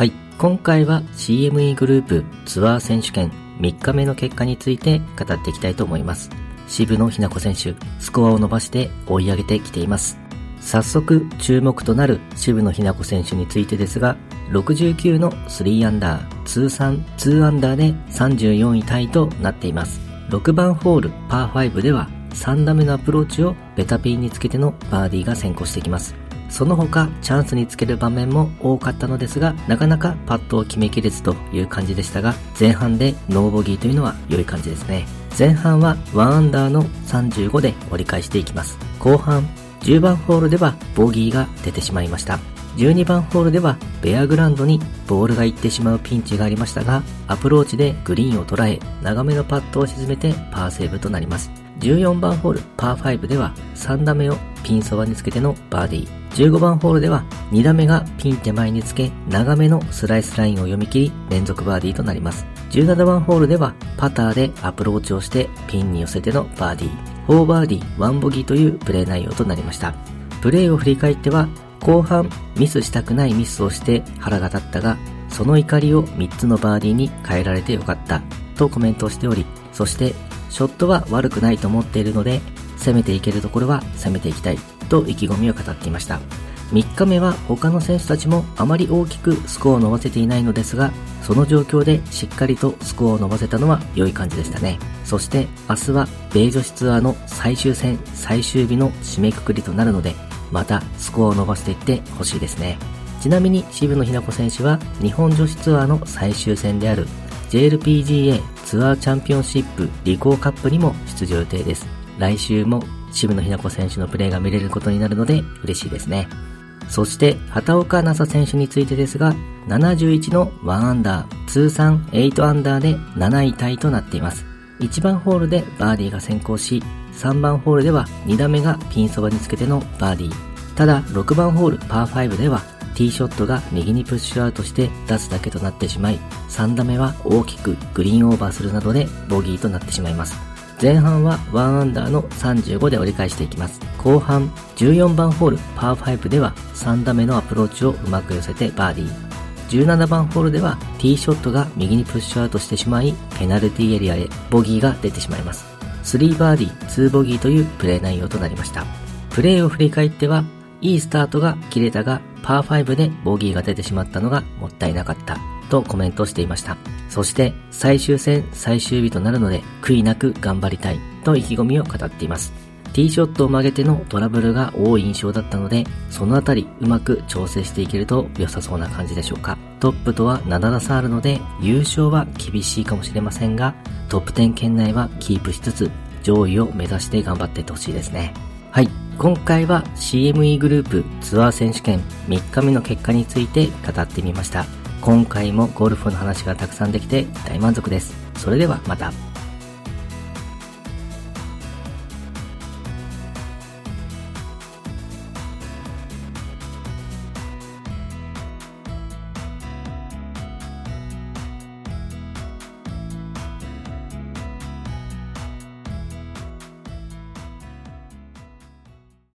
はい、今回は CME グループツアー選手権3日目の結果について語っていきたいと思います。渋野日向子選手、スコアを伸ばして追い上げてきています。早速注目となる渋野日向子選手についてですが、69の3アンダー、通算2アンダーで34位タイとなっています。6番ホールパー5では3打目のアプローチをベタピンにつけてのバーディーが先行してきます。その他チャンスにつける場面も多かったのですが、なかなかパットを決めきれずという感じでしたが、前半でノーボギーというのは良い感じですね。前半は1アンダーの35で折り返していきます。後半10番ホールではボギーが出てしまいました。12番ホールではベアグラウンドにボールが行ってしまうピンチがありましたが、アプローチでグリーンを捉え、長めのパットを沈めてパーセーブとなります。14番ホールパー5では3打目をピンそばにつけてのバーディー。15番ホールでは2打目がピン手前につけ長めのスライスラインを読み切り連続バーディーとなります。17番ホールではパターでアプローチをしてピンに寄せてのバーディー。4バーディー1ボギーというプレー内容となりました。プレーを振り返っては後半ミスしたくないミスをして腹が立ったがその怒りを3つのバーディーに変えられてよかったとコメントをしておりそしてショットは悪くないと思っているので、攻めていけるところは攻めていきたいと意気込みを語っていました。3日目は他の選手たちもあまり大きくスコアを伸ばせていないのですが、その状況でしっかりとスコアを伸ばせたのは良い感じでしたね。そして明日は米女子ツアーの最終戦最終日の締めくくりとなるので、またスコアを伸ばしていってほしいですね。ちなみに渋野日向子選手は日本女子ツアーの最終戦である JLPGA ツアーチャンピオンシップリコーカップにも出場予定です。来週も渋野日向子選手のプレーが見れることになるので嬉しいですね。そして畑岡奈紗選手についてですが、71の1アンダー、通算8アンダーで7位タイとなっています。1番ホールでバーディーが先行し、3番ホールでは2打目がピンそばにつけてのバーディー。ただ、6番ホールパー5ではティーショットが右にプッシュアウトして出すだけとなってしまい、3打目は大きくグリーンオーバーするなどでボギーとなってしまいます。前半は1アンダーの35で折り返していきます。後半14番ホールパー5では3打目のアプローチをうまく寄せてバーディー。17番ホールではティーショットが右にプッシュアウトしてしまい、ペナルティーエリアへボギーが出てしまいます。3バーディー、2ボギーというプレー内容となりました。プレーを振り返っては、いいスタートが切れたが、パー5でボギーが出てしまったのがもったいなかったとコメントしていました。そして最終戦最終日となるので悔いなく頑張りたいと意気込みを語っています。ティーショットを曲げてのトラブルが多い印象だったので、そのあたりうまく調整していけると良さそうな感じでしょうか。トップとは7打差あるので、優勝は厳しいかもしれませんが、トップ10圏内はキープしつつ、上位を目指して頑張っていってほしいですね。はい。今回は CME グループツアー選手権3日目の結果について語ってみました。今回もゴルフの話がたくさんできて大満足です。それではまた。